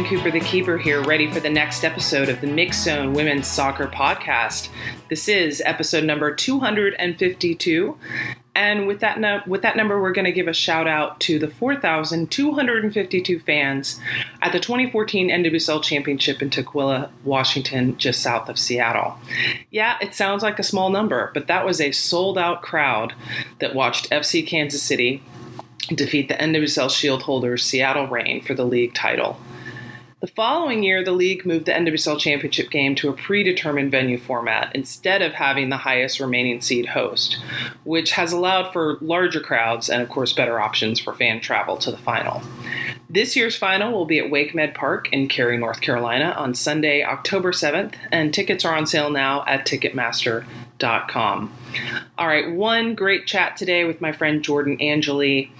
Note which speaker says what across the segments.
Speaker 1: Jen Cooper, the keeper here, ready for the next episode of the Mix Zone Women's Soccer Podcast. This is episode number 252. And with that, no- with that number, we're going to give a shout out to the 4,252 fans at the 2014 NWSL Championship in Tukwila, Washington, just south of Seattle. Yeah, it sounds like a small number, but that was a sold out crowd that watched FC Kansas City defeat the NWSL Shield holders Seattle Reign for the league title. The following year, the league moved the NWSL Championship game to a predetermined venue format instead of having the highest remaining seed host, which has allowed for larger crowds and, of course, better options for fan travel to the final. This year's final will be at WakeMed Park in Cary, North Carolina on Sunday, October 7th, and tickets are on sale now at Ticketmaster.com. All right, one great chat today with my friend Jordan Angeli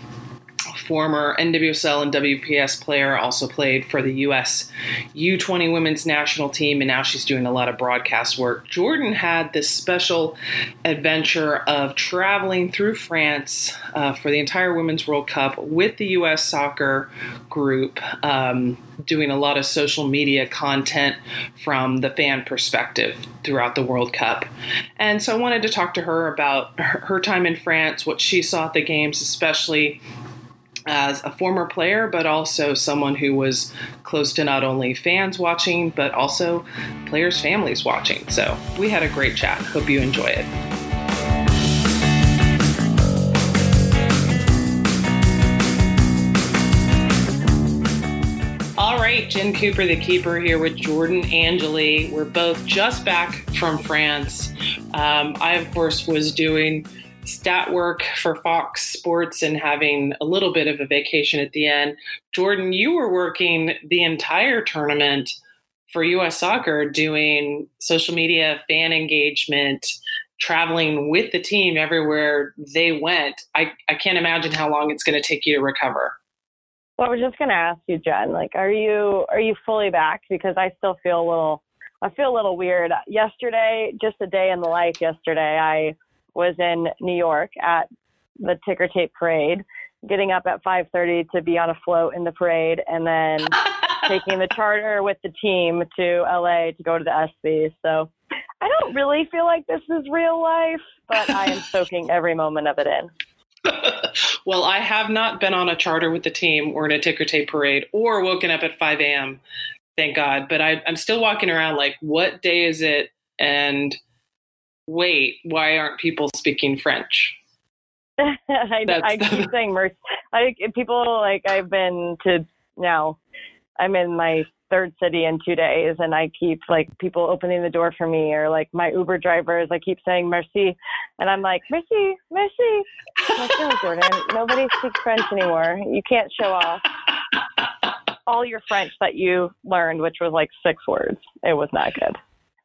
Speaker 1: former NWSL and WPS player, also played for the U.S. U20 women's national team, and now she's doing a lot of broadcast work. Jordan had this special adventure of traveling through France uh, for the entire Women's World Cup with the U.S. soccer group. Um, doing a lot of social media content from the fan perspective throughout the World Cup. And so I wanted to talk to her about her, her time in France, what she saw at the games, especially as a former player, but also someone who was close to not only fans watching, but also players' families watching. So we had a great chat. Hope you enjoy it. All right, Jen Cooper, the keeper, here with Jordan Angeli. We're both just back from France. Um, I, of course, was doing stat work for Fox Sports and having a little bit of a vacation at the end. Jordan, you were working the entire tournament for US Soccer doing social media, fan engagement, traveling with the team everywhere they went. I, I can't imagine how long it's going to take you to recover.
Speaker 2: Well, I was just going to ask you, Jen, like, are you are you fully back? Because I still feel a little, I feel a little weird. Yesterday, just a day in the life. Yesterday, I was in New York at the ticker tape parade, getting up at 5:30 to be on a float in the parade, and then taking the charter with the team to LA to go to the ESPYS. So I don't really feel like this is real life, but I am soaking every moment of it in.
Speaker 1: well, I have not been on a charter with the team or in a ticker tape parade or woken up at 5 a.m. Thank God. But I, I'm still walking around like, what day is it? And wait, why aren't people speaking French?
Speaker 2: I, I keep saying mercy. I people like I've been to now. I'm in my third city in two days, and I keep like people opening the door for me, or like my Uber drivers. I keep saying merci, and I'm like merci, merci. I'm like, no, Jordan, nobody speaks French anymore. You can't show off all your French that you learned, which was like six words. It was not good.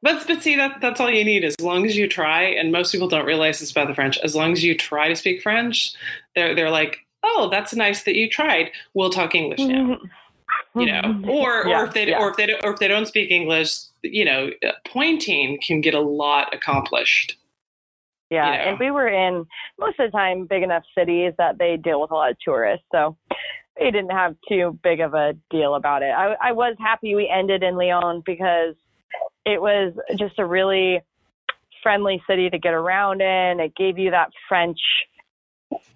Speaker 1: But but see that that's all you need as long as you try. And most people don't realize this about the French. As long as you try to speak French, they're they're like, oh, that's nice that you tried. We'll talk English now. Mm-hmm. you know, mm-hmm. or yeah, or if they yeah. or if they or if they don't speak English, you know, uh, pointing can get a lot accomplished.
Speaker 2: Yeah, you know? and we were in most of the time big enough cities that they deal with a lot of tourists, so they didn't have too big of a deal about it. I, I was happy we ended in Lyon because it was just a really friendly city to get around in. It gave you that French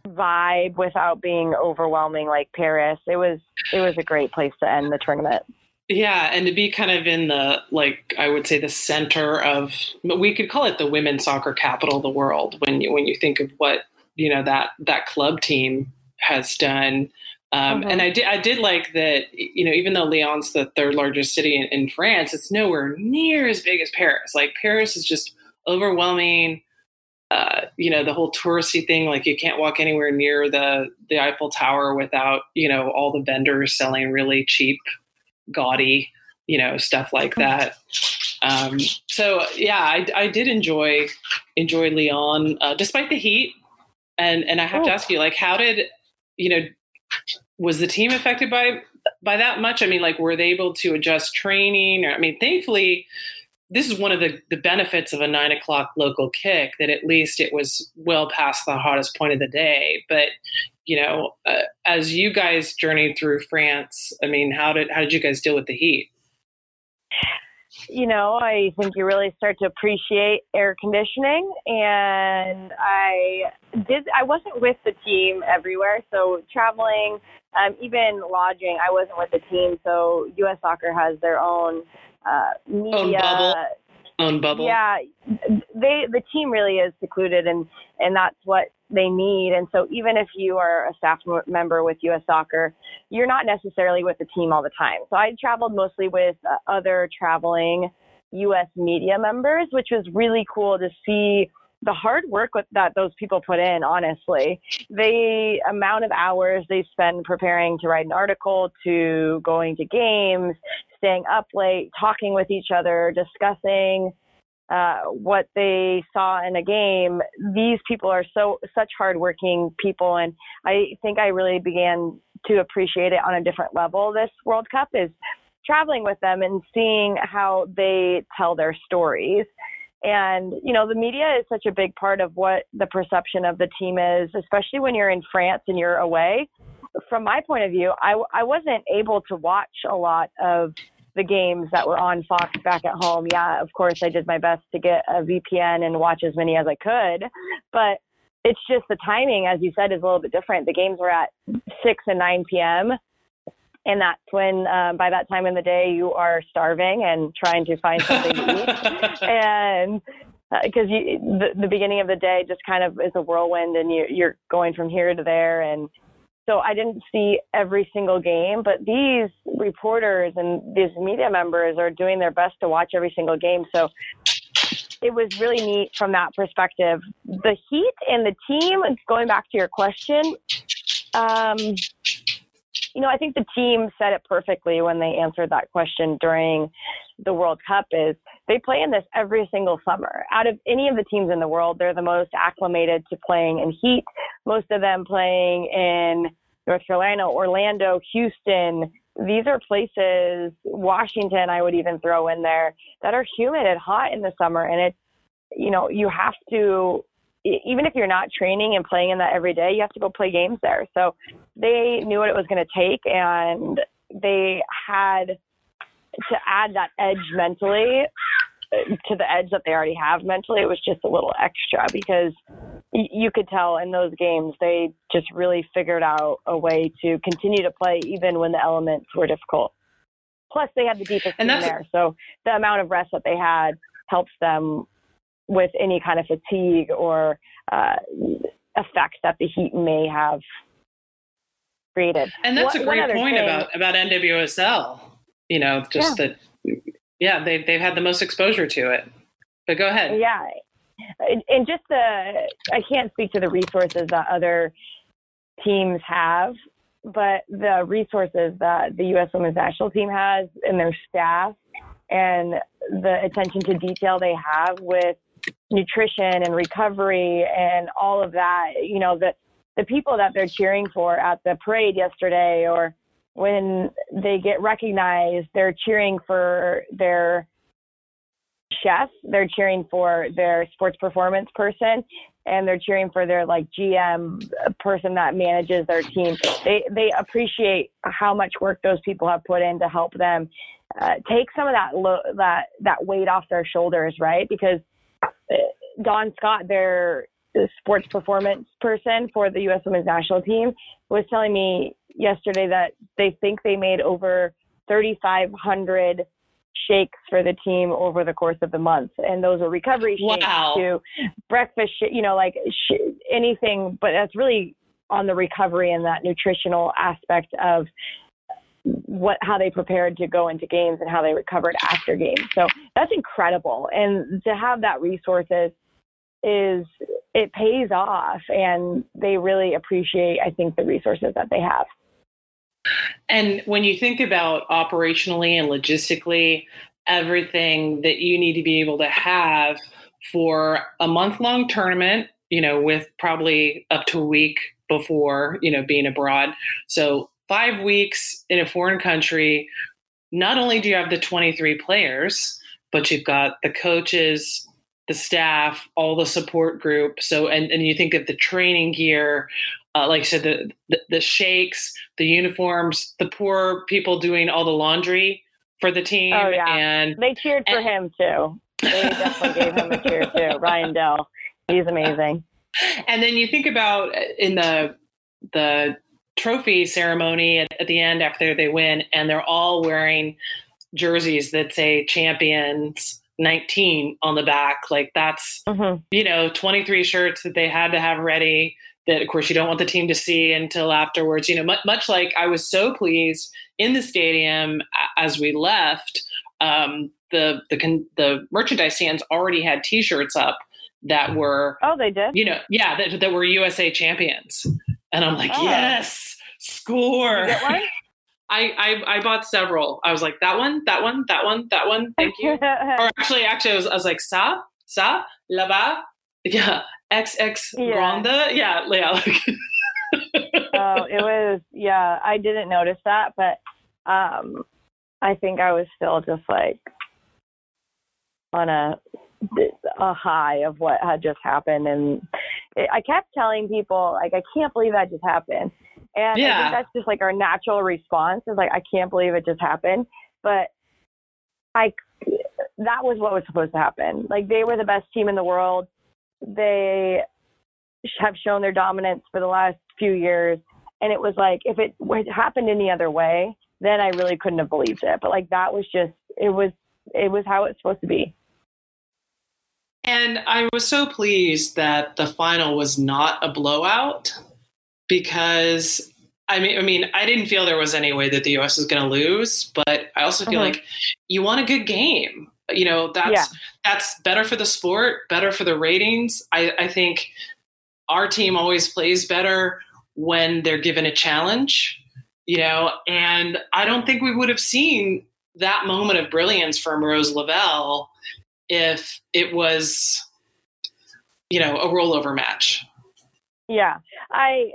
Speaker 2: vibe without being overwhelming like Paris. It was it was a great place to end the tournament.
Speaker 1: Yeah, and to be kind of in the like I would say the center of we could call it the women's soccer capital of the world when you when you think of what you know that that club team has done um, mm-hmm. And I did, I did like that. You know, even though Lyon's the third largest city in, in, France, it's nowhere near as big as Paris. Like Paris is just overwhelming. Uh, you know, the whole touristy thing. Like you can't walk anywhere near the the Eiffel Tower without you know all the vendors selling really cheap, gaudy, you know, stuff like that. Um, so yeah, I, I did enjoy enjoy Lyon uh, despite the heat. And and I have oh. to ask you, like, how did you know was the team affected by by that much? I mean, like, were they able to adjust training? I mean, thankfully, this is one of the, the benefits of a nine o'clock local kick that at least it was well past the hottest point of the day. But you know, uh, as you guys journeyed through France, I mean, how did how did you guys deal with the heat?
Speaker 2: You know, I think you really start to appreciate air conditioning, and I did. I wasn't with the team everywhere, so traveling, um, even lodging, I wasn't with the team. So U.S. Soccer has their own uh, media.
Speaker 1: Own bubble. Own bubble.
Speaker 2: Yeah, they the team really is secluded, and and that's what they need. And so even if you are a staff member with U.S. Soccer, you're not necessarily with the team all the time. So I traveled mostly with uh, other traveling U.S. media members, which was really cool to see the hard work that those people put in, honestly, the amount of hours they spend preparing to write an article, to going to games, staying up late, talking with each other, discussing uh, what they saw in a game. These people are so such hardworking people, and I think I really began to appreciate it on a different level. This World Cup is traveling with them and seeing how they tell their stories. And, you know, the media is such a big part of what the perception of the team is, especially when you're in France and you're away. From my point of view, I, I wasn't able to watch a lot of the games that were on Fox back at home. Yeah, of course, I did my best to get a VPN and watch as many as I could, but it's just the timing, as you said, is a little bit different. The games were at 6 and 9 p.m. And that's when, uh, by that time in the day, you are starving and trying to find something to eat. and because uh, the, the beginning of the day just kind of is a whirlwind and you, you're going from here to there and so I didn't see every single game, but these reporters and these media members are doing their best to watch every single game. So it was really neat from that perspective. The Heat and the team, going back to your question, um, you know, I think the team said it perfectly when they answered that question during the World Cup is they play in this every single summer. Out of any of the teams in the world, they're the most acclimated to playing in heat. Most of them playing in North Carolina, Orlando, Houston. These are places, Washington, I would even throw in there, that are humid and hot in the summer. And it's, you know, you have to, even if you're not training and playing in that every day, you have to go play games there. So they knew what it was going to take and they had to add that edge mentally to the edge that they already have mentally. It was just a little extra because you could tell in those games they just really figured out a way to continue to play even when the elements were difficult. Plus, they had the deepest team there, so the amount of rest that they had helps them with any kind of fatigue or uh, effects that the heat may have created.
Speaker 1: And that's what, a great point thing, about about NWSL. You know, just yeah. that. Yeah, they they've had the most exposure to it. But go ahead.
Speaker 2: Yeah, and just the I can't speak to the resources that other teams have, but the resources that the U.S. Women's National Team has and their staff and the attention to detail they have with nutrition and recovery and all of that, you know, the the people that they're cheering for at the parade yesterday or when they get recognized, they're cheering for their chef, they're cheering for their sports performance person, and they're cheering for their like GM person that manages their team. They they appreciate how much work those people have put in to help them uh, take some of that lo- that that weight off their shoulders, right? Because Dawn Scott, their sports performance person for the U.S. Women's National Team, was telling me yesterday that they think they made over 3,500 shakes for the team over the course of the month. And those are recovery shakes wow. to breakfast, sh- you know, like sh- anything, but that's really on the recovery and that nutritional aspect of what how they prepared to go into games and how they recovered after games. So that's incredible. And to have that resources is it pays off and they really appreciate I think the resources that they have.
Speaker 1: And when you think about operationally and logistically, everything that you need to be able to have for a month long tournament, you know, with probably up to a week before, you know, being abroad. So, five weeks in a foreign country, not only do you have the 23 players, but you've got the coaches, the staff, all the support group. So, and, and you think of the training gear, uh, like I said, the, the, the shakes, the uniforms, the poor people doing all the laundry for the team.
Speaker 2: Oh, yeah.
Speaker 1: And
Speaker 2: they cheered for
Speaker 1: and,
Speaker 2: him too. They definitely gave him a cheer too. Ryan Dell, he's amazing.
Speaker 1: And then you think about in the the trophy ceremony at, at the end after they win, and they're all wearing jerseys that say champions 19 on the back. Like that's, mm-hmm. you know, 23 shirts that they had to have ready that, of course, you don't want the team to see until afterwards. You know, much, much like I was so pleased in the stadium as we left, um, the, the, the merchandise stands already had t-shirts up that were,
Speaker 2: oh, they did,
Speaker 1: you know, yeah, that, that were USA champions. And I'm like, oh. yes, score. I, I, I bought several. I was like that one, that one, that one, that one. Thank you. or actually, actually, I was, I was like sa sa la ba yeah XX yeah. yeah yeah.
Speaker 2: oh, it was yeah. I didn't notice that, but um, I think I was still just like on a a high of what had just happened, and it, I kept telling people like I can't believe that just happened and yeah. I think that's just like our natural response is like, I can't believe it just happened. But I, that was what was supposed to happen. Like they were the best team in the world. They have shown their dominance for the last few years. And it was like, if it happened any other way, then I really couldn't have believed it. But like that was just, it was, it was how it's supposed to be.
Speaker 1: And I was so pleased that the final was not a blowout because I mean, I mean, I didn't feel there was any way that the U.S. was going to lose, but I also feel mm-hmm. like you want a good game. You know, that's yeah. that's better for the sport, better for the ratings. I, I think our team always plays better when they're given a challenge. You know, and I don't think we would have seen that moment of brilliance from Rose Lavelle if it was, you know, a rollover match.
Speaker 2: Yeah, I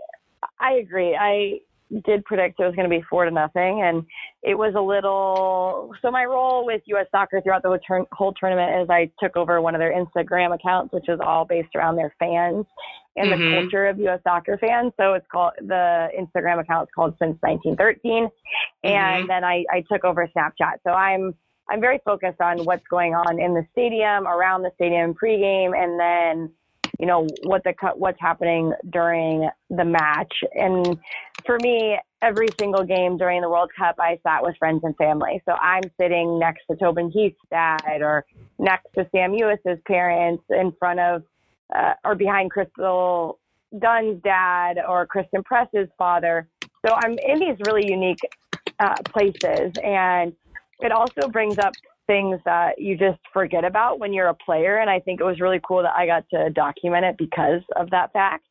Speaker 2: I agree. I did predict it was going to be four to nothing, and it was a little. So my role with U.S. Soccer throughout the whole, turn, whole tournament is I took over one of their Instagram accounts, which is all based around their fans and mm-hmm. the culture of U.S. Soccer fans. So it's called the Instagram account is called since 1913, mm-hmm. and then I, I took over Snapchat. So I'm I'm very focused on what's going on in the stadium, around the stadium, pregame, and then you know what the what's happening during the match. And for me every single game during the world cup i sat with friends and family. So i'm sitting next to tobin heath's dad or next to sam Mewis's parents in front of uh, or behind crystal dunn's dad or christen press's father. So i'm in these really unique uh, places. And it also brings up things that you just forget about when you're a player. And I think it was really cool that I got to document it because of that fact.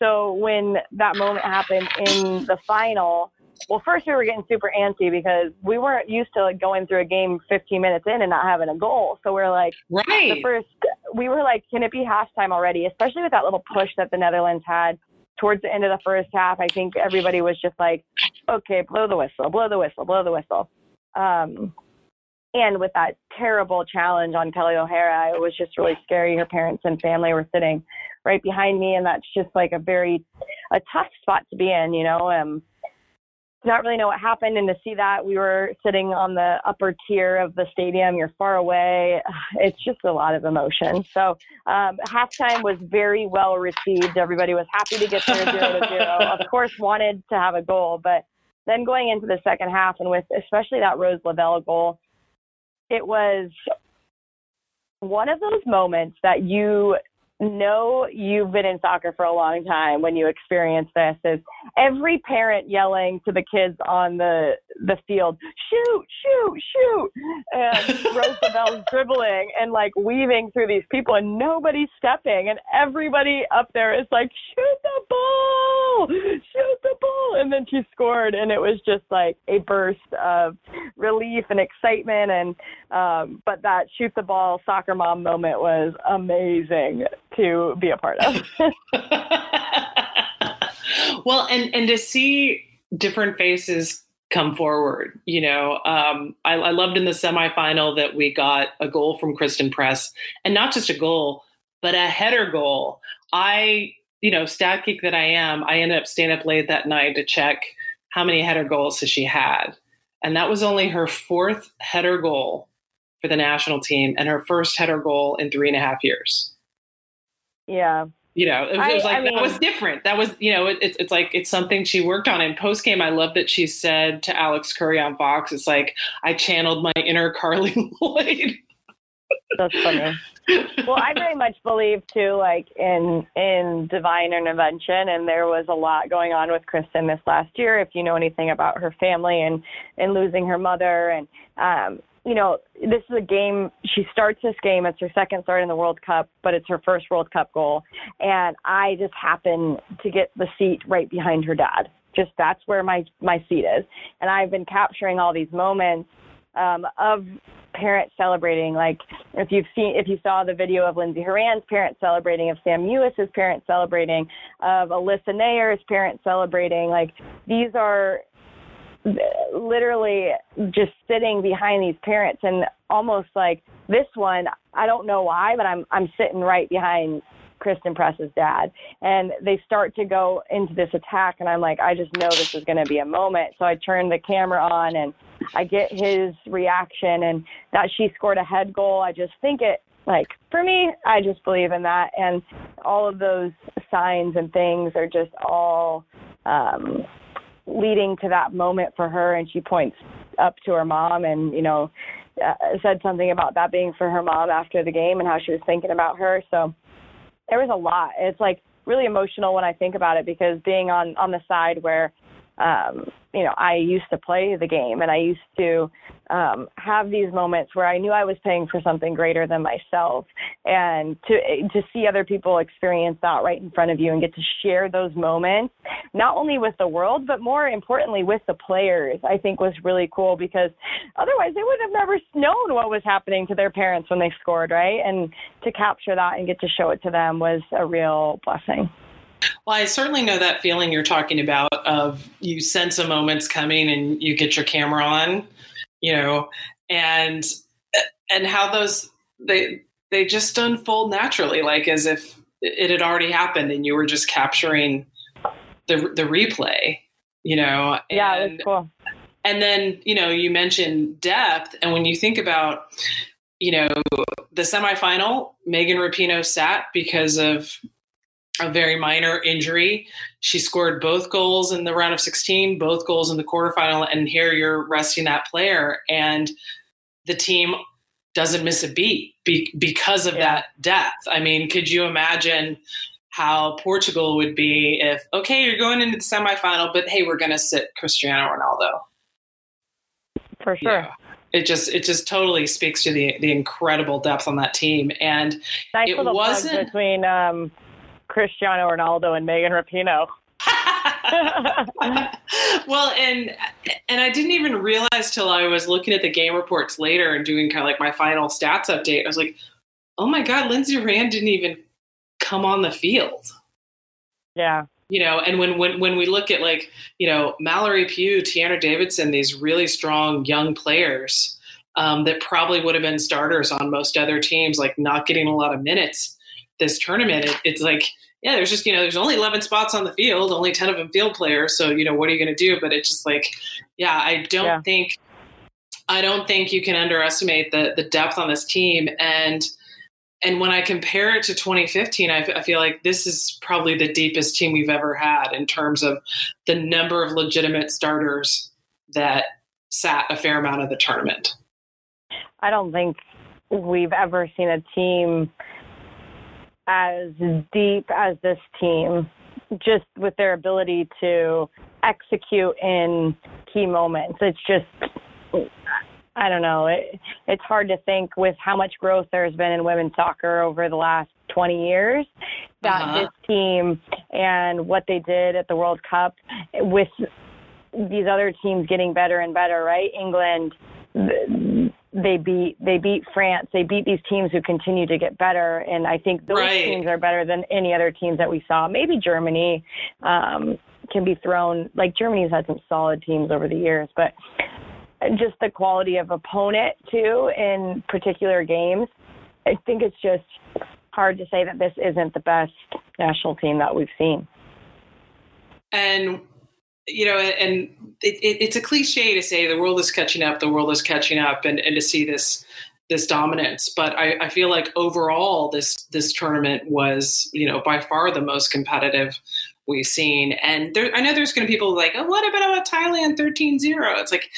Speaker 2: So when that moment happened in the final, well, first we were getting super antsy because we weren't used to like going through a game 15 minutes in and not having a goal. So we're like,
Speaker 1: right.
Speaker 2: The first, we were like, can it be halftime already? Especially with that little push that the Netherlands had towards the end of the first half. I think everybody was just like, okay, blow the whistle, blow the whistle, blow the whistle. Um, and with that terrible challenge on Kelley O'Hara, it was just really scary. Her parents and family were sitting right behind me, and that's just like a very a tough spot to be in, you know. Um, not really know what happened, and to see that we were sitting on the upper tier of the stadium, you're far away. It's just a lot of emotion. So um, halftime was very well received. Everybody was happy to get there zero to zero. Of course, wanted to have a goal, but then going into the second half, and with especially that Rose Lavelle goal it was one of those moments that you know you've been in soccer for a long time when you experience this is every parent yelling to the kids on the the field shoot shoot shoot and Rose Lavelle's dribbling and like weaving through these people and nobody's stepping. And everybody up there is like shoot the ball shoot the ball and then she scored. And it was just like a burst of relief and excitement. And um but that shoot the ball soccer mom moment was amazing to be a part of.
Speaker 1: well, and and to see different faces come forward, you know, um, I, I loved in the semifinal that we got a goal from Christen Press, and not just a goal, but a header goal. I you know, stat geek that I am, I ended up staying up late that night to check how many header goals has she had. And that was only her fourth header goal for the national team and her first header goal in three and a half years.
Speaker 2: Yeah.
Speaker 1: You know, it, it was like I mean, that was different. That was, you know, it, it's it's like it's something she worked on. In post game, I love that she said to Alex Curry on Fox, "It's like I channeled my inner Carli Lloyd."
Speaker 2: That's funny. well, I very much believe too, like in in divine intervention, and there was a lot going on with Christen this last year. If you know anything about her family and and losing her mother, and um, you know, this is a game. She starts this game. It's her second start in the World Cup, but it's her first World Cup goal. And I just happen to get the seat right behind her dad. Just that's where my my seat is. And I've been capturing all these moments um, of parents celebrating. Like if you've seen, if you saw the video of Lindsey Horan's parents celebrating, of Sam Mewis's parents celebrating, of Alyssa Naeher's parents celebrating. Like these are literally just sitting behind these parents and almost like this one i don't know why but i'm i'm sitting right behind Christen Press's dad. And they start to go into this attack, and I'm like, I just know this is going to be a moment. So I turn the camera on and I get his reaction, and that she scored a head goal. I just think it, like, for me, I just believe in that. And all of those signs and things are just all um, leading to that moment for her and she points up to her mom and you know uh, said something about that being for her mom after the game and how she was thinking about her. So there was a lot. It's like really emotional when i think about it because being on on the side where um, you know, I used to play the game and I used to um, have these moments where I knew I was paying for something greater than myself. And to, to see other people experience that right in front of you and get to share those moments, not only with the world, but more importantly with the players, I think was really cool because otherwise they would have never known what was happening to their parents when they scored, right? And to capture that and get to show it to them was a real blessing.
Speaker 1: Well, I certainly know that feeling you're talking about of you sense a moment's coming and you get your camera on, you know, and and how those they they just unfold naturally, like as if it had already happened and you were just capturing the the replay, you know.
Speaker 2: And, yeah, that's cool.
Speaker 1: And then you know you mentioned depth, and when you think about you know the semifinal, Megan Rapinoe sat because of a very minor injury. She scored both goals in the round of 16, both goals in the quarterfinal, and here you're resting that player, and the team doesn't miss a beat be- because of yeah. that depth. I mean, could you imagine how Portugal would be if, okay, you're going into the semifinal, but hey, we're going to sit Cristiano Ronaldo?
Speaker 2: For sure. Yeah
Speaker 1: it just it just totally speaks to the the incredible depth on that team and
Speaker 2: nice it wasn't between um, Cristiano Ronaldo and Megan Rapinoe.
Speaker 1: well, and and I didn't even realize till I was looking at the game reports later and doing kind of like my final stats update. I was like, oh my god, Lindsey Horan didn't even come on the field.
Speaker 2: Yeah.
Speaker 1: You know, and when when when we look at like you know Mallory Pugh, Tierna Davidson, these really strong young players um, that probably would have been starters on most other teams, like not getting a lot of minutes this tournament, it, it's like yeah, there's just, you know, there's only 11 spots on the field, only 10 of them field players. So, you know, what are you going to do? But it's just like, yeah, I don't yeah. think, I don't think you can underestimate the, the depth on this team. And, and when I compare it to 2015, I, I feel like this is probably the deepest team we've ever had in terms of the number of legitimate starters that sat a fair amount of the tournament.
Speaker 2: I don't think we've ever seen a team as deep as this team, just with their ability to execute in key moments. It's just, I don't know. It, it's hard to think with how much growth there's been in women's soccer over the last 20 years that uh-huh. this team and what they did at the World Cup with these other teams getting better and better, right? England, they beat they beat France. They beat these teams who continue to get better, and I think those right. teams are better than any other teams that we saw. Maybe Germany um, can be thrown. Like Germany's had some solid teams over the years, but just the quality of opponent too in particular games. I think it's just hard to say that this isn't the best national team that we've seen.
Speaker 1: And you know, and it, it, it's a cliche to say the world is catching up, the world is catching up, and, and to see this this dominance. But I, I feel like overall, this this tournament was, you know, by far the most competitive we've seen. And there, I know there's going to be people like, oh, what about Thailand 13-0? It's like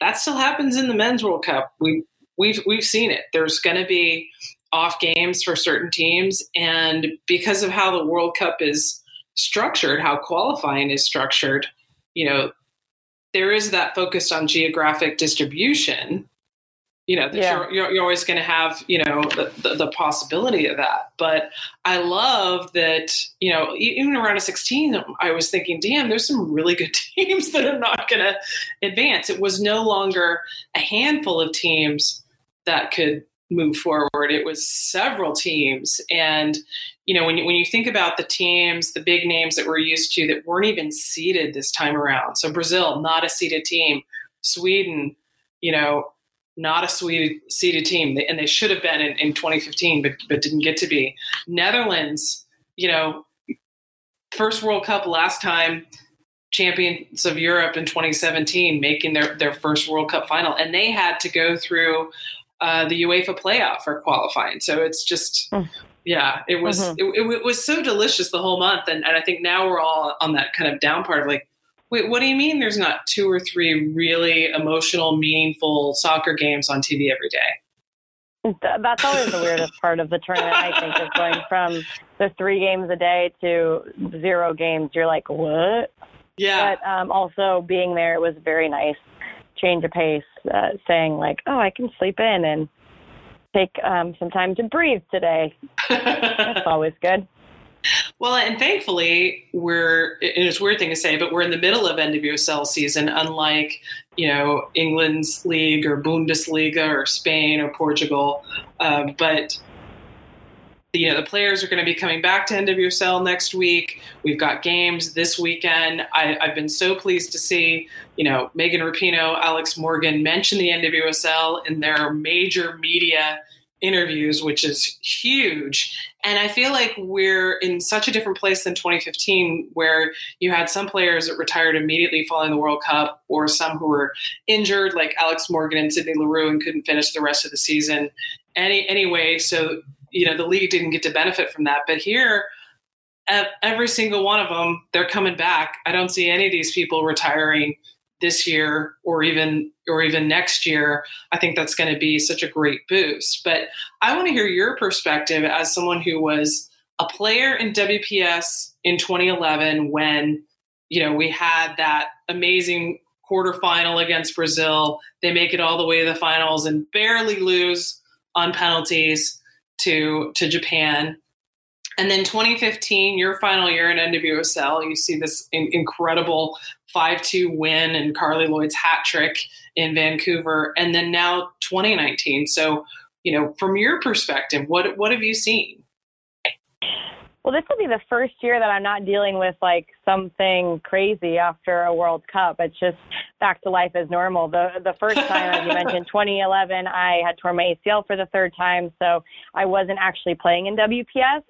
Speaker 1: that still happens in the men's World Cup. We we've we've seen it. There's going to be off games for certain teams, and because of how the World Cup is structured, how qualifying is structured, you know, there is that focus on geographic distribution. You know, yeah. you're, you're, you're, always going to have, you know, the, the, the, possibility of that. But I love that, you know, even around a 16, I was thinking, damn, there's some really good teams that are not going to advance. It was no longer a handful of teams that could move forward. It was several teams. And, you know, when you, when you think about the teams, the big names that we're used to that weren't even seeded this time around. So Brazil, not a seeded team. Sweden, you know, not a seeded, team. And they should have been in, in 2015, but, but didn't get to be. Netherlands, you know, first World Cup last time, champions of Europe in 2017, making their, their first World Cup final. And they had to go through uh, the UEFA playoff for qualifying. So it's just, mm. yeah, it was mm-hmm. it, it, was so delicious the whole month, and, and I think now we're all on that kind of down part of like, wait, what do you mean? There's not two or three really emotional, meaningful soccer games on TV every day?
Speaker 2: That's always the weirdest part of the tournament. I think is going from the three games a day to zero games. You're like, what?
Speaker 1: Yeah.
Speaker 2: But um, also being there, it was very nice change of pace, uh, saying like, "Oh, I can sleep in and take um, some time to breathe today." That's always good.
Speaker 1: Well, and thankfully, we're it's a weird thing to say, but we're in the middle of NWSL season, unlike you know England's league or Bundesliga or Spain or Portugal. Uh, but you know the players are going to be coming back to NWSL next week. We've got games this weekend. I, have been so pleased to see you know Megan Rapinoe, Alex Morgan mention the NWSL in their major media interviews, which is huge. And I feel like we're in such a different place than 2015, where you had some players that retired immediately following the World Cup, or some who were injured, like Alex Morgan and Sydney Leroux, and couldn't finish the rest of the season. Any anyway, so you know the league didn't get to benefit from that. But here, every single one of them, they're coming back. I don't see any of these people retiring this year or even or even next year. I think that's going to be such a great boost. But I want to hear your perspective as someone who was a player in WPS in 2011 when you know we had that amazing quarterfinal against Brazil. They make it all the way to the finals and barely lose on penalties to to Japan. And then 2015, your final year in NWSL, you see this in- incredible 5-2 win and Carli Lloyd's hat trick in Vancouver. And then now 2019. So, you know, from your perspective, what what have you seen?
Speaker 2: Well, this will be the first year that I'm not dealing with like something crazy after a World Cup. It's just back to life as normal. The the first time, as you mentioned, 2011, I had torn my ACL for the third time, so I wasn't actually playing in WPS.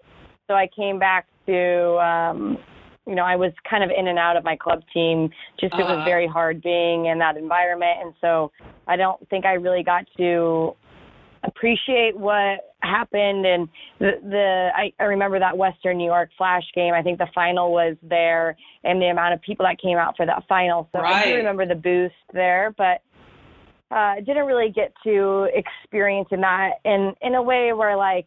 Speaker 2: So I came back to, um, you know, I was kind of in and out of my club team. Just uh it was uh-huh. very hard being in that environment, and so I don't think I really got to appreciate what happened and the, the I, I remember that Western New York Flash game. I think the final was there and the amount of people that came out for that final. So right. I do remember the boost there, but uh didn't really get to experience in that in in a way where like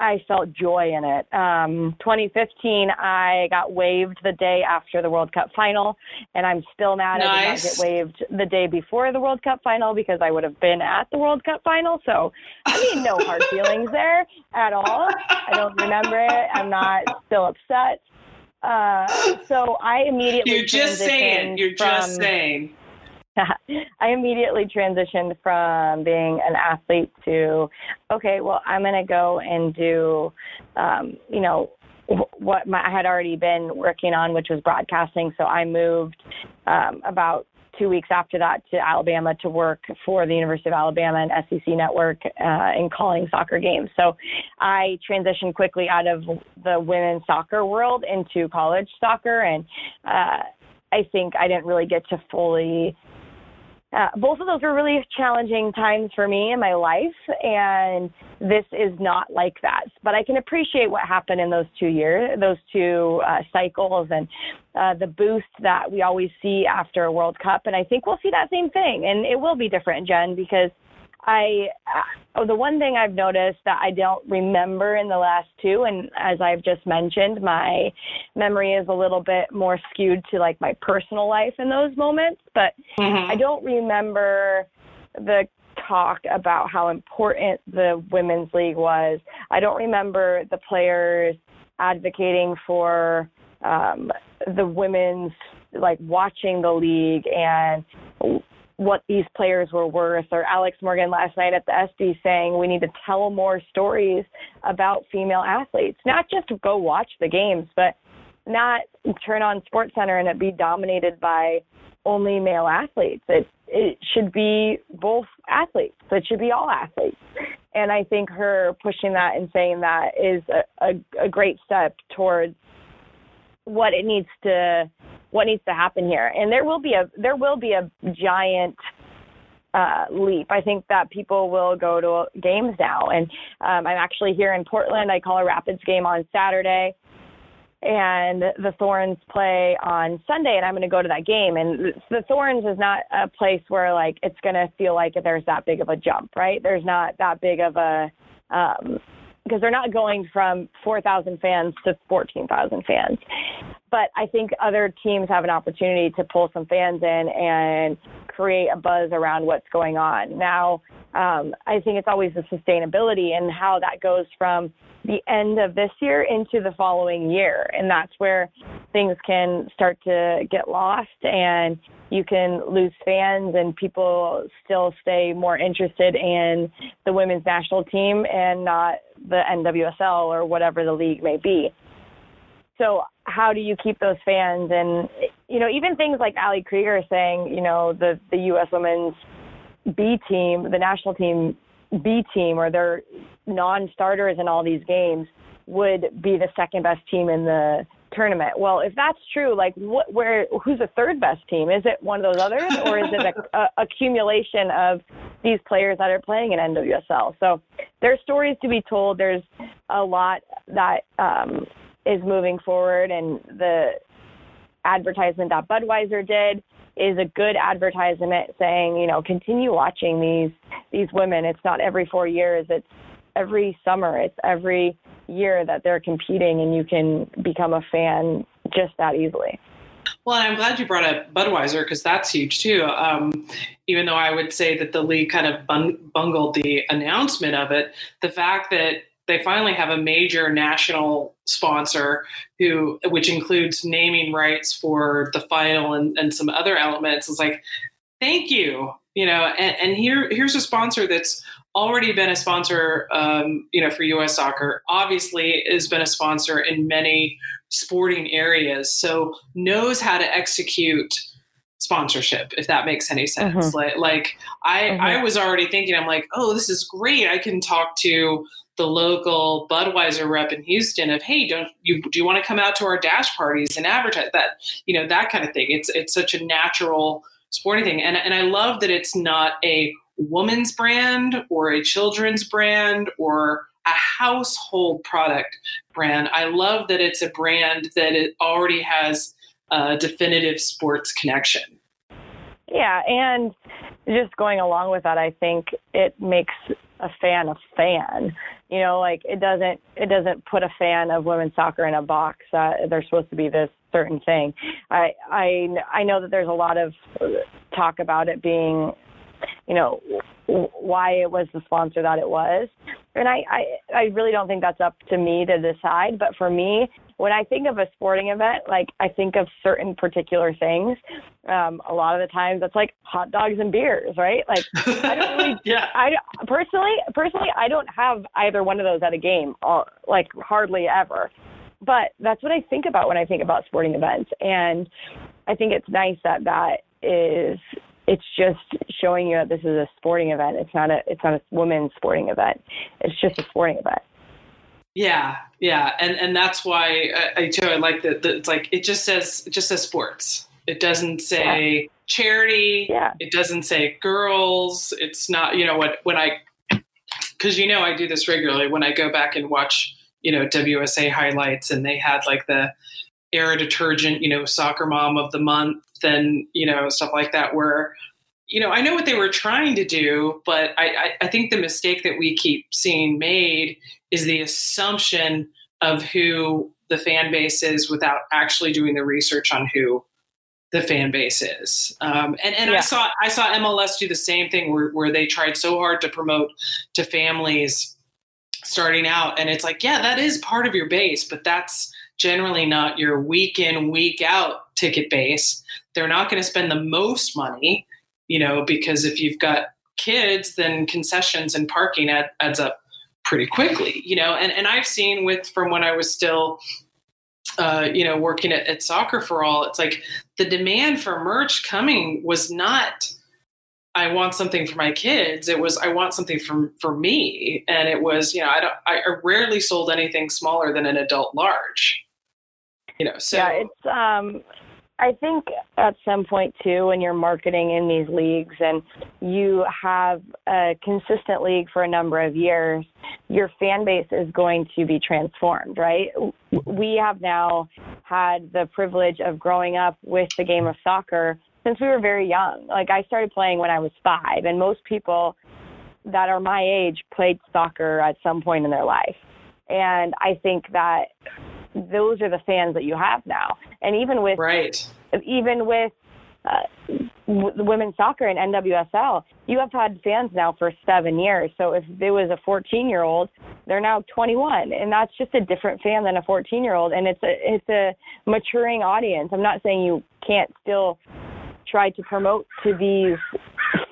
Speaker 2: I felt joy in it. Um, 2015, I got waived the day after the World Cup final, and I'm still mad nice. I did not get waived the day before the World Cup final because I would have been at the World Cup final. So, I mean, no hard feelings there at all. I don't remember it. I'm not still upset. Uh, so I immediately
Speaker 1: you're just saying you're from, just saying
Speaker 2: I immediately transitioned from being an athlete to, okay, well, I'm going to go and do, um, you know, what my, I had already been working on, which was broadcasting. So I moved um, about two weeks after that to Alabama to work for the University of Alabama and SEC Network uh, in calling soccer games. So I transitioned quickly out of the women's soccer world into college soccer, and uh, I think I didn't really get to fully uh, both of those were really challenging times for me in my life, and this is not like that. But I can appreciate what happened in those two years, those two uh, cycles, and uh, the boost that we always see after a World Cup. And I think we'll see that same thing, and it will be different, Jen, because I oh, the one thing I've noticed that I don't remember in the last two, and as I've just mentioned, my memory is a little bit more skewed to like my personal life in those moments. But mm-hmm. I don't remember the talk about how important the women's league was. I don't remember the players advocating for um, the women's like watching the league and what these players were worth, or Alex Morgan last night at the ESPY saying we need to tell more stories about female athletes, not just go watch the games, but not turn on Sports Center and it be dominated by only male athletes. It it should be both athletes. It should be all athletes. And I think her pushing that and saying that is a, a, a great step towards what it needs to what needs to happen here. And there will be a there will be a giant uh, leap. I think that people will go to games now. And um, I'm actually here in Portland. I call a Rapids game on Saturday, and the Thorns play on Sunday, and I'm going to go to that game. And the Thorns is not a place where like it's going to feel like there's that big of a jump, right? There's not that big of a um, because they're not going from 4,000 fans to 14,000 fans. But I think other teams have an opportunity to pull some fans in and create a buzz around what's going on. Now, um, I think it's always the sustainability and how that goes from the end of this year into the following year. And that's where things can start to get lost and you can lose fans and people still stay more interested in the women's national team and not the NWSL or whatever the league may be. So how do you keep those fans and you know even things like Ali Krieger saying you know the the U.S. women's B team, the national team B team, or their non-starters in all these games would be the second best team in the tournament. Well, if that's true, like what, where, who's the third best team? Is it one of those others, or is it a, a accumulation of these players that are playing in NWSL? So there's stories to be told. There's a lot that um, is moving forward, and the advertisement that Budweiser did is a good advertisement saying, you know, continue watching these these women. It's not every four years. It's every summer. It's every year that they're competing, and you can become a fan just that easily.
Speaker 1: Well, I'm glad you brought up Budweiser because that's huge too. Um, even though I would say that the league kind of bun- bungled the announcement of it, the fact that they finally have a major national sponsor who which includes naming rights for the final and, and some other elements is like thank you you know and, and here here's a sponsor that's already been a sponsor um, you know for us soccer obviously has been a sponsor in many sporting areas so knows how to execute sponsorship if that makes any sense mm-hmm. like, like i mm-hmm. i was already thinking i'm like oh this is great i can talk to the local Budweiser rep in Houston of, hey, don't you do you want to come out to our dash parties and advertise that, you know, that kind of thing. It's it's such a natural sporting thing. And and I love that it's not a woman's brand or a children's brand or a household product brand. I love that it's a brand that it already has a definitive sports connection.
Speaker 2: Yeah, and just going along with that, I think it makes a fan a fan you know like it doesn't it doesn't put a fan of women's soccer in a box uh, they're supposed to be this certain thing i i i know that there's a lot of talk about it being you know why it was the sponsor that it was and I, I i really don't think that's up to me to decide but for me when I think of a sporting event, like I think of certain particular things. Um, a lot of the times, it's like hot dogs and beers, right? Like I don't really, yeah. I personally, personally, I don't have either one of those at a game, or, uh, like hardly ever. But that's what I think about when I think about sporting events, and I think it's nice that that is it's just showing you that this is a sporting event. It's not a it's not a women's sporting event. It's just a sporting event.
Speaker 1: Yeah, yeah, and and that's why I, I too I like that. It's like it just says it just says sports. It doesn't say yeah. charity.
Speaker 2: Yeah.
Speaker 1: It doesn't say girls. It's not you know what when I because you know I do this regularly when I go back and watch you know WUSA highlights and they had like the era detergent you know soccer mom of the month and you know stuff like that where you know i know what they were trying to do but I, I, I think the mistake that we keep seeing made is the assumption of who the fan base is without actually doing the research on who the fan base is. Um, and and yeah. I saw I saw MLS do the same thing where, where they tried so hard to promote to families starting out. And it's like, yeah, that is part of your base, but that's generally not your week in, week out ticket base. They're not going to spend the most money, you know, because if you've got kids, then concessions and parking add, adds up pretty quickly, you know. And and I've seen with from when I was still uh, you know, working at, at, Soccer for All, it's like the demand for merch coming was not I want something for my kids. It was I want something for for me, and it was you know I don't I rarely sold anything smaller than an adult large. You know, so
Speaker 2: yeah, it's um I think at some point too, when you're marketing in these leagues and you have a consistent league for a number of years, your fan base is going to be transformed, right? We have now had the privilege of growing up with the game of soccer since we were very young. Like I started playing when I was five, and most people that are my age played soccer at some point in their life. And I think that those are the fans that you have now. And even with
Speaker 1: right,
Speaker 2: even with uh, w- women's soccer and NWSL, you have had fans now for seven years. So if there was a 14 year old, they're now 21, and that's just a different fan than a 14 year old. And it's a it's a maturing audience. I'm not saying you can't still try to promote to these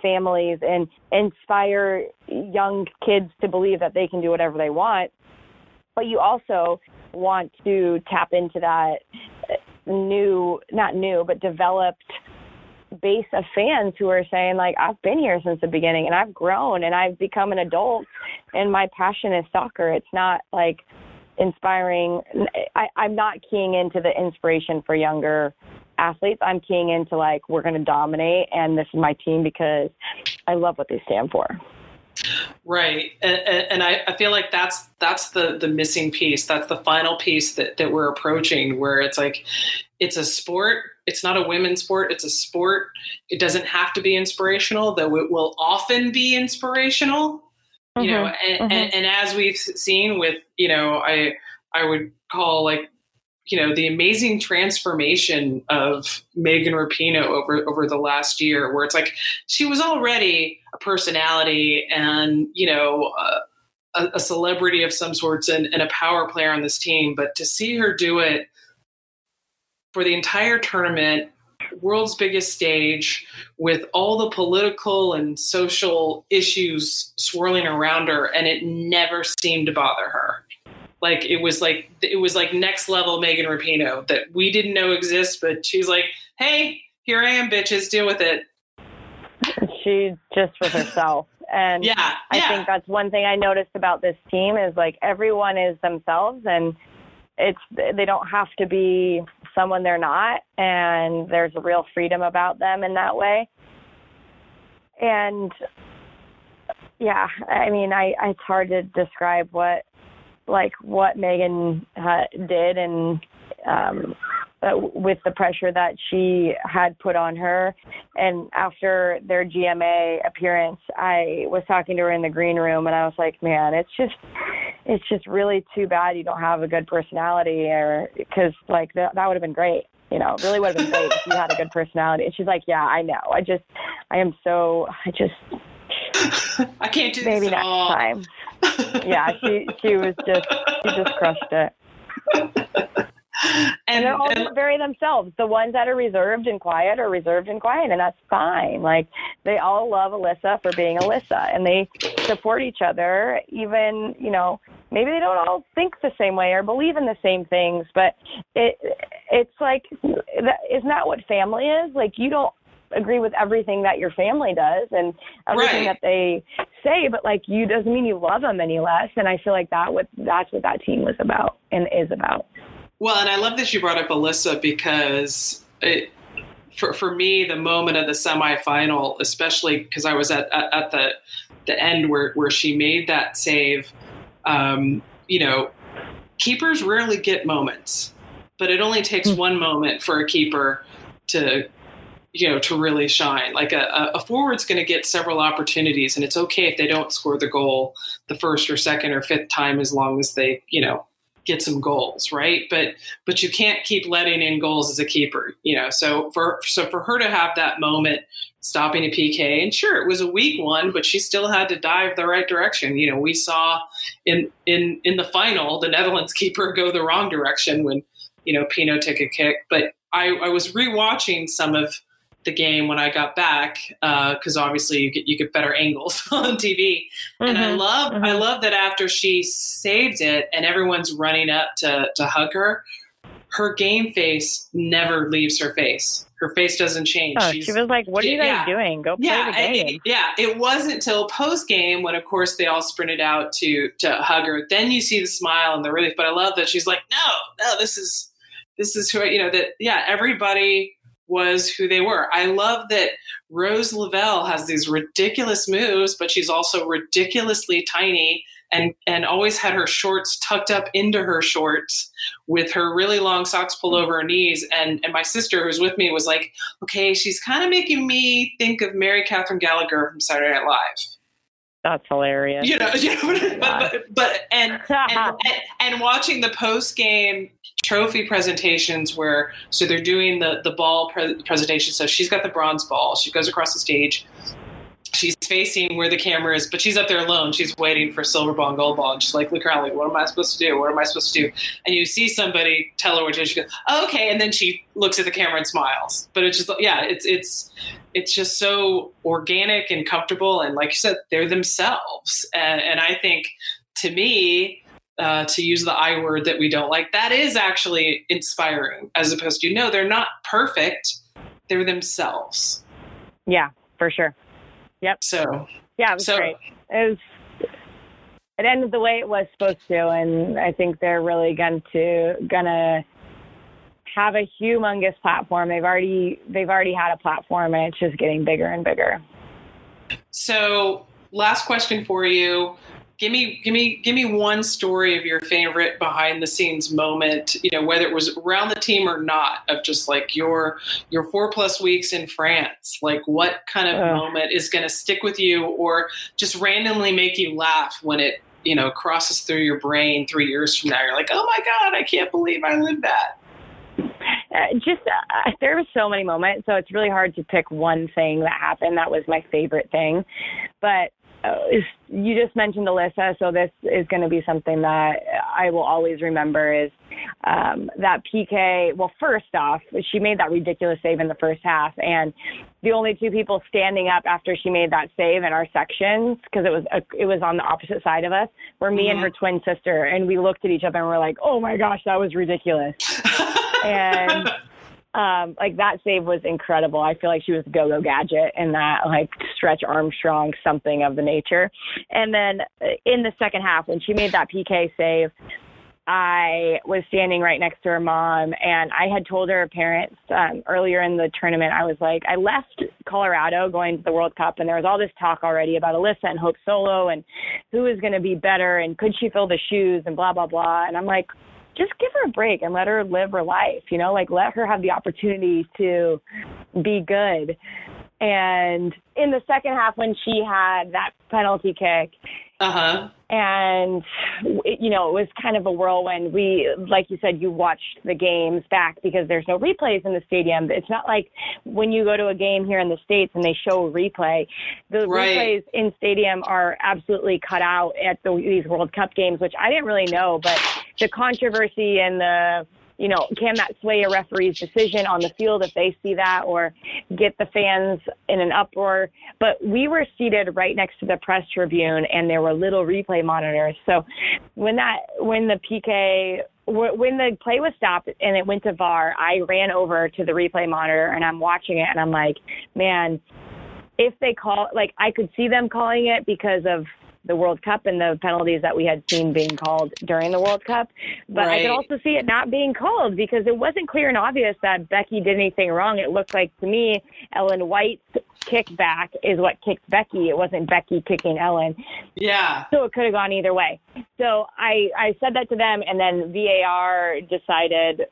Speaker 2: families and inspire young kids to believe that they can do whatever they want but you also want to tap into that new, not new, but developed base of fans who are saying like I've been here since the beginning and I've grown and I've become an adult and my passion is soccer. It's not like inspiring. I, I'm not keying into the inspiration for younger athletes. I'm keying into like we're going to dominate and this is my team because I love what they stand for.
Speaker 1: Right, and, and I, I, feel like that's that's the the missing piece. That's the final piece that that we're approaching, where it's like it's a sport. It's not a women's sport. It's a sport. It doesn't have to be inspirational, though it will often be inspirational. Mm-hmm. You know, mm-hmm, and, mm-hmm. and, and as we've seen with you know, I I would call like you know the amazing transformation of Megan Rapinoe over over the last year, where it's like she was already a personality and you know a, a celebrity of some sorts and, and, a power player on this team, but to see her do it for the entire tournament, world's biggest stage, with all the political and social issues swirling around her, and it never seemed to bother her like it was like it was like next level Megan Rapinoe that we didn't know exists, but she's like, "Hey, here I am, bitches, deal with it."
Speaker 2: She just was herself, and
Speaker 1: yeah,
Speaker 2: I
Speaker 1: yeah.
Speaker 2: think that's one thing I noticed about this team is like everyone is themselves, and it's they don't have to be someone they're not, and there's a real freedom about them in that way, and yeah, I mean, I it's hard to describe what like what Megan uh, did and um, uh, with the pressure that she had put on her. And after their GMA appearance, I was talking to her in the green room, and I was like, "Man, it's just, it's just really too bad you don't have a good personality, or because like that that would have been great." You know, really would have been great if you had a good personality. And she's like, "Yeah, I know. I just, I am so, I just,
Speaker 1: I can't do
Speaker 2: maybe next
Speaker 1: all.
Speaker 2: time." Yeah, she she was just she just crushed it. And, and they're all and, very themselves. The ones that are reserved and quiet are reserved and quiet, and that's fine. Like they all love Alyssa for being Alyssa, and they support each other. Even you know maybe they don't all think the same way or believe in the same things, but it it's like that isn't that what family is? Like you don't agree with everything that your family does and everything
Speaker 1: Right.
Speaker 2: that they say, but like you doesn't mean you love them any less. And I feel like that what that's what that team was about and is about.
Speaker 1: Well, and I love that you brought up Alyssa because it, for for me, the moment of the semifinal, especially because I was at, at at the the end where where she made that save. Um, you know, keepers rarely get moments, but it only takes
Speaker 2: Hmm.
Speaker 1: one moment for a keeper to you know to really shine. Like a, a- forward's going to get several opportunities and it's okay if they don't score the goal the first or second or fifth time as long as they you know get some goals right? But but you can't keep letting in goals as a keeper you know? So for so for her to have that moment stopping a pk and sure it was a weak one but she still had to dive the right direction. You know we saw in in in the final the netherlands keeper go the wrong direction when you know Pinoe took a kick. But i i was rewatching some of the game when I got back because obviously you get you get better angles on TV, and I
Speaker 2: Mhm.
Speaker 1: love I
Speaker 2: Mhm.
Speaker 1: love that after she saved it and everyone's running up to to hug her, her game face never leaves her face. Her face doesn't change.
Speaker 2: Oh, she was like, "What are you guys
Speaker 1: yeah.
Speaker 2: doing? Go play
Speaker 1: yeah,
Speaker 2: the game."
Speaker 1: it, yeah. It wasn't till post game when, of course, they all sprinted out to to hug her. Then you see the smile and the relief. But I love that she's like, "No, no, this is this is who I, you know that. Yeah, everybody was who they were. I love that Rose Lavelle has these ridiculous moves, but she's also ridiculously tiny." And, and always had her shorts tucked up into her shorts with her really long socks pulled over her knees. And, and my sister, who's with me, was like, okay, she's kind of making me think of Mary Catherine Gallagher from Saturday Night Live.
Speaker 2: That's hilarious.
Speaker 1: You know, you know but, but, but and, and, and and watching the post game trophy presentations where so they're doing the the ball pre- presentation. So she's got the bronze ball. She goes across the stage. She's facing where the camera is, but she's up there alone. She's waiting for silver ball and gold ball, and she's like, "Look around, like, what am I supposed to do? What am I supposed to do?" And you see somebody tell her what to do. She goes, oh, "Okay," and then she looks at the camera and smiles. But it's just, yeah, it's it's it's just so organic and comfortable, and like you said, they're themselves. And, and I think, to me, uh, to use the I word that we don't like, that is actually inspiring, as opposed to no, they're not perfect. They're themselves.
Speaker 2: yeah, for sure. Yep.
Speaker 1: So
Speaker 2: Yeah, it was
Speaker 1: So-
Speaker 2: great. It was. It ended the way it was supposed to, and I think they're really going to gonna have a humongous platform. They've already they've already had a platform, and it's just getting bigger and bigger.
Speaker 1: So, last question for you. Give me, give me, give me one story of your favorite behind the scenes moment. You know, whether it was around the team or not, of just like your your four plus weeks in France. Like, what kind of
Speaker 2: Ugh.
Speaker 1: moment is going to stick with you, or just randomly make you laugh when it you know crosses through your brain three years from now? You're like, oh my god, I can't believe I lived that.
Speaker 2: Uh, just uh, there were so many moments, so it's really hard to pick one thing that happened that was my favorite thing. But uh, you just mentioned Alyssa, so this is going to be something that I will always remember. Is um, that PK? Well, first off, she made that ridiculous save in the first half, and the only two people standing up after she made that save in our sections because it was a, it was on the opposite side of us were me and her twin sister, and we looked at each other and we're like, "Oh my gosh, that was ridiculous." and um, like that save was incredible. I feel like she was a go-go gadget in that like stretch Armstrong something of the nature. And then uh, in the second half when she made that PK save, I was standing right next to her mom, and I had told her parents um, earlier in the tournament. I was like, I left Colorado going to the World Cup, and there was all this talk already about Alyssa and Hope Solo and who is going to be better and could she fill the shoes and blah blah blah. And I'm like, just give her a break and let her live her life. You know, like let her have the opportunity to be good. And in the second half, when she had that penalty kick,
Speaker 1: Uh huh.
Speaker 2: and it, you know it was kind of a whirlwind we like you said you watched the games back because there's no replays in the stadium it's not like when you go to a game here in the states and they show a replay the
Speaker 1: Right.
Speaker 2: replays in stadium are absolutely cut out at the, these world cup games which i didn't really know but the controversy and the you know, can that sway a referee's decision on the field if they see that or get the fans in an uproar? But we were seated right next to the press tribune and there were little replay monitors. So when that, when the PK when the play was stopped and it went to VAR, I ran over to the replay monitor and I'm watching it and I'm like, man, if they call, like I could see them calling it because of the World Cup and the penalties that we had seen being called during the World Cup. But right. I could also see it not being called because it wasn't clear and obvious that Becky did anything wrong. It looked like to me Ellen White's kickback is what kicked Becky. It wasn't Becky kicking Ellen.
Speaker 1: Yeah.
Speaker 2: So it could have gone either way. So I, I said that to them, and then VAR decided,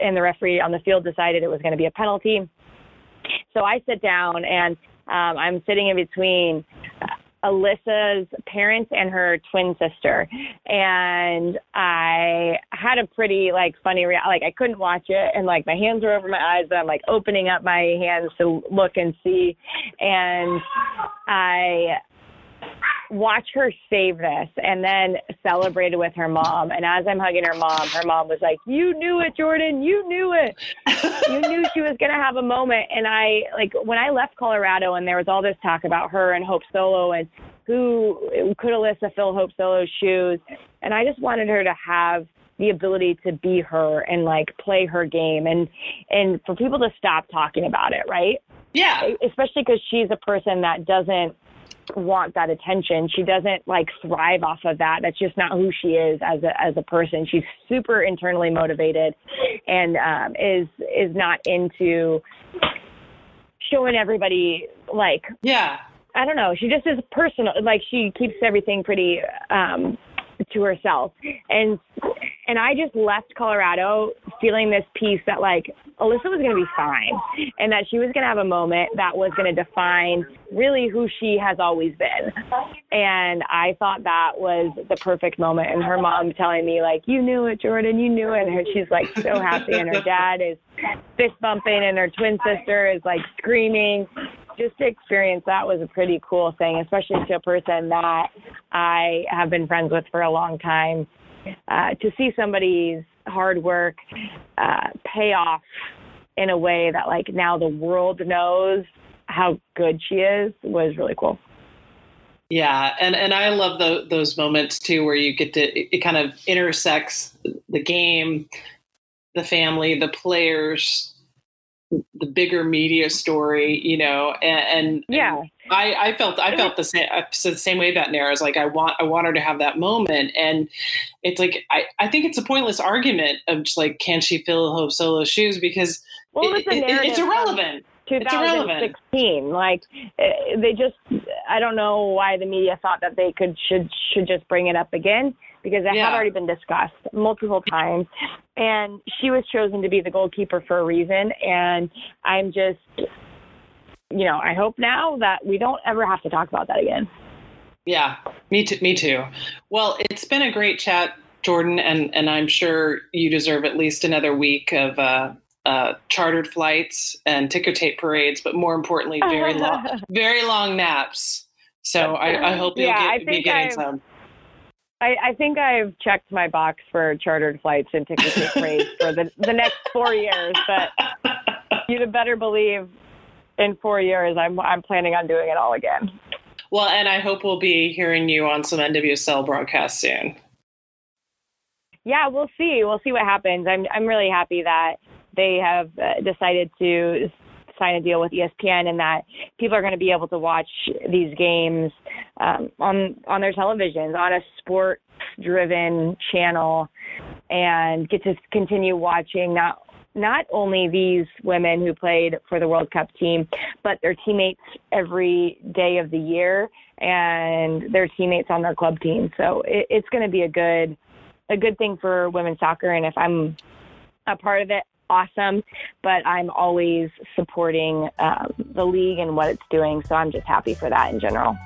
Speaker 2: and the referee on the field decided it was going to be a penalty. So I sit down and um, I'm sitting in between Alyssa's parents and her twin sister. And I had a pretty like funny rea- like I couldn't watch it and like my hands were over my eyes, but I'm like opening up my hands to look and see. And I watch her save this and then celebrated with her mom. And as I'm hugging her mom, her mom was like, You knew it, Jordan. You knew it. you knew she was going to have a moment. And I, like, when I left Colorado and there was all this talk about her and Hope Solo and who could Alyssa fill Hope Solo's shoes. And I just wanted her to have the ability to be her and like play her game and and for people to stop talking about it right
Speaker 1: yeah
Speaker 2: especially because she's a person that doesn't want that attention. She doesn't like thrive off of that. That's just not who she is as a as a person. She's super internally motivated and um, is is not into showing everybody like
Speaker 1: yeah.
Speaker 2: I don't know. She just is personal. Like she keeps everything pretty um, to herself. And and I just left Colorado feeling this peace that like Alyssa was going to be fine and that she was going to have a moment that was going to define really who she has always been. And I thought that was the perfect moment. And her mom telling me like, you knew it, Jordan, you knew it. And she's like so happy. And her dad is fist bumping and her twin sister is like screaming just to experience that was a pretty cool thing, especially to a person that I have been friends with for a long time. Uh, to see somebody's hard work uh, pay off in a way that, like, now the world knows how good she is was really cool.
Speaker 1: Yeah, and and I love the, those moments too, where you get to it, it kind of intersects the game, the family, the players, the bigger media story, you know, and, and
Speaker 2: yeah,
Speaker 1: I, I felt I felt the same the same way about Naeher. Like I want I want her to have that moment, and it's like I, I think it's a pointless argument of just like can she fill Hope Solo's shoes because
Speaker 2: well,
Speaker 1: it, it, it's irrelevant.
Speaker 2: 2016. Like eh, they just, I don't know why the media thought that they could should should just bring it up again because it yeah. had already been discussed multiple times. And she was chosen to be the goalkeeper for a reason. And I'm just, you know, I hope now that we don't ever have to talk about that again.
Speaker 1: Yeah, me too. Me too. Well, it's been a great chat, Jordan, and and I'm sure you deserve at least another week of uh, uh, chartered flights and ticker tape parades, but more importantly, very long, very long naps. So I, I hope you'll yeah, get, be getting I've, some.
Speaker 2: I, I think I've checked my box for chartered flights and tickets rates for the, the next four years, but you'd better believe in four years I'm I'm planning on doing it all again.
Speaker 1: Well, and I hope we'll be hearing you on some NWSL broadcasts soon.
Speaker 2: Yeah, we'll see. We'll see what happens. I'm I'm really happy that they have uh, decided to sign a deal with ESPN and that people are going to be able to watch these games um, on on their televisions on a sport driven channel and get to continue watching not not only these women who played for the World Cup team, but their teammates every day of the year and their teammates on their club team. So it, it's going to be a good a good thing for women's soccer. And if I'm a part of it, awesome, but I'm always supporting um, the league and what it's doing. So I'm just happy for that in general.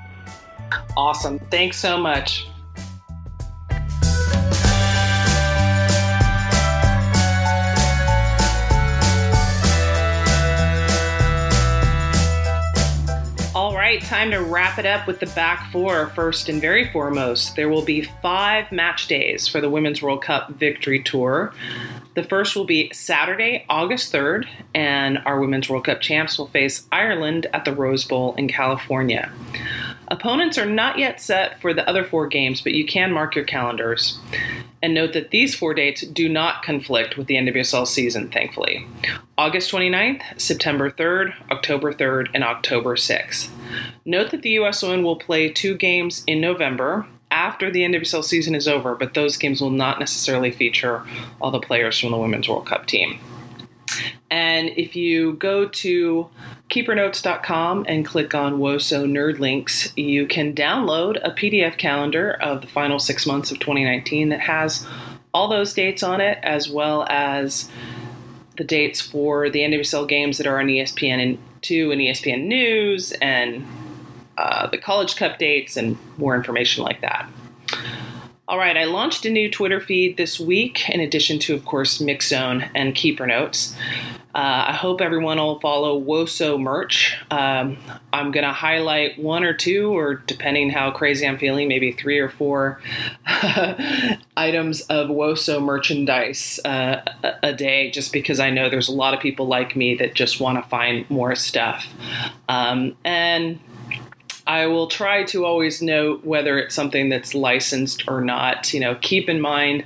Speaker 1: Awesome. Thanks so much. Right, time to wrap it up with the back four. First and very foremost, there will be five match days for the Women's World Cup Victory Tour. The first will be Saturday, August 3rd, and our Women's World Cup champs will face Ireland at the Rose Bowl in California. Opponents are not yet set for the other four games, but you can mark your calendars. And note that these four dates do not conflict with the NWSL season, thankfully. August 29th, September 3rd, October 3rd, and October 6th. Note that the US Women will play two games in November after the NWSL season is over, but those games will not necessarily feature all the players from the Women's World Cup team. And if you go to keepernotes.com and click on WOSO Nerd Links, you can download a PDF calendar of the final six months of 2019 that has all those dates on it, as well as the dates for the NWSL games that are on ESPN 2 and ESPN News and uh, the College Cup dates and more information like that. All right, I launched a new Twitter feed this week, in addition to, of course, Mixzone and Keeper Notes. Uh, I hope everyone will follow WOSO merch. Um, I'm going to highlight one or two, or depending how crazy I'm feeling, maybe three or four items of WOSO merchandise uh, a, day, just because I know there's a lot of people like me that just want to find more stuff. Um, and I will try to always note whether it's something that's licensed or not. You know, keep in mind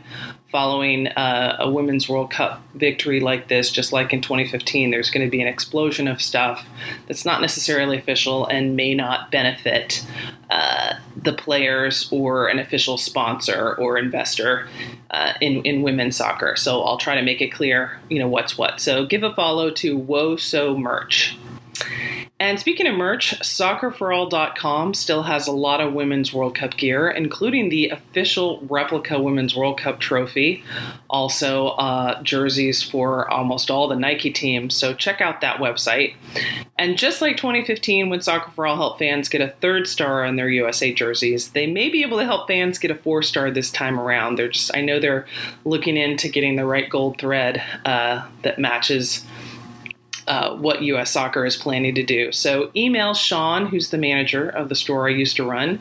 Speaker 1: following uh, a Women's World Cup victory like this, just like in 2015, there's going to be an explosion of stuff that's not necessarily official and may not benefit uh, the players or an official sponsor or investor uh, in, in women's soccer. So I'll try to make it clear, you know, what's what. So give a follow to WOSO Merch. And speaking of merch, soccerforall.com still has a lot of Women's World Cup gear, including the official replica Women's World Cup trophy, also uh, jerseys for almost all the Nike teams. So check out that website. And just like 2015, when Soccer for All helped fans get a third star on their USA jerseys, they may be able to help fans get a four star this time around. They're just, I know they're looking into getting the right gold thread uh, that matches uh, what US Soccer is planning to do. So email Shawn, who's the manager of the store I used to run,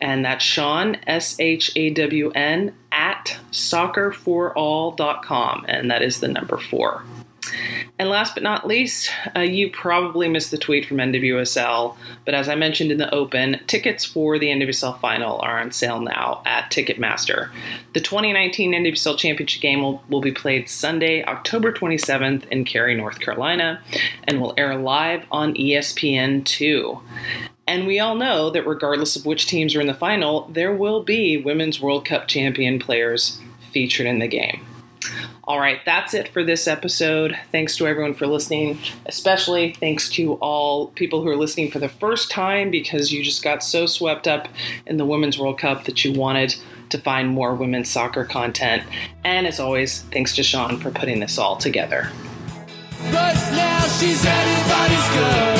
Speaker 1: and that's Shawn, S H A W N, at soccerforall.com, and that is the number four. And last but not least, uh, you probably missed the tweet from NWSL, but as I mentioned in the open, tickets for the NWSL final are on sale now at Ticketmaster. The 2019 NWSL Championship game will, will be played Sunday, October 27th in Cary, North Carolina, and will air live on ESPN2. And we all know that regardless of which teams are in the final, there will be Women's World Cup champion players featured in the game. All right, that's it for this episode. Thanks to everyone for listening, especially thanks to all people who are listening for the first time because you just got so swept up in the Women's World Cup that you wanted to find more women's soccer content. And as always, thanks to Sean for putting this all together. But now she's anybody's girl.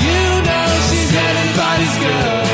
Speaker 1: You know she's anybody's girl.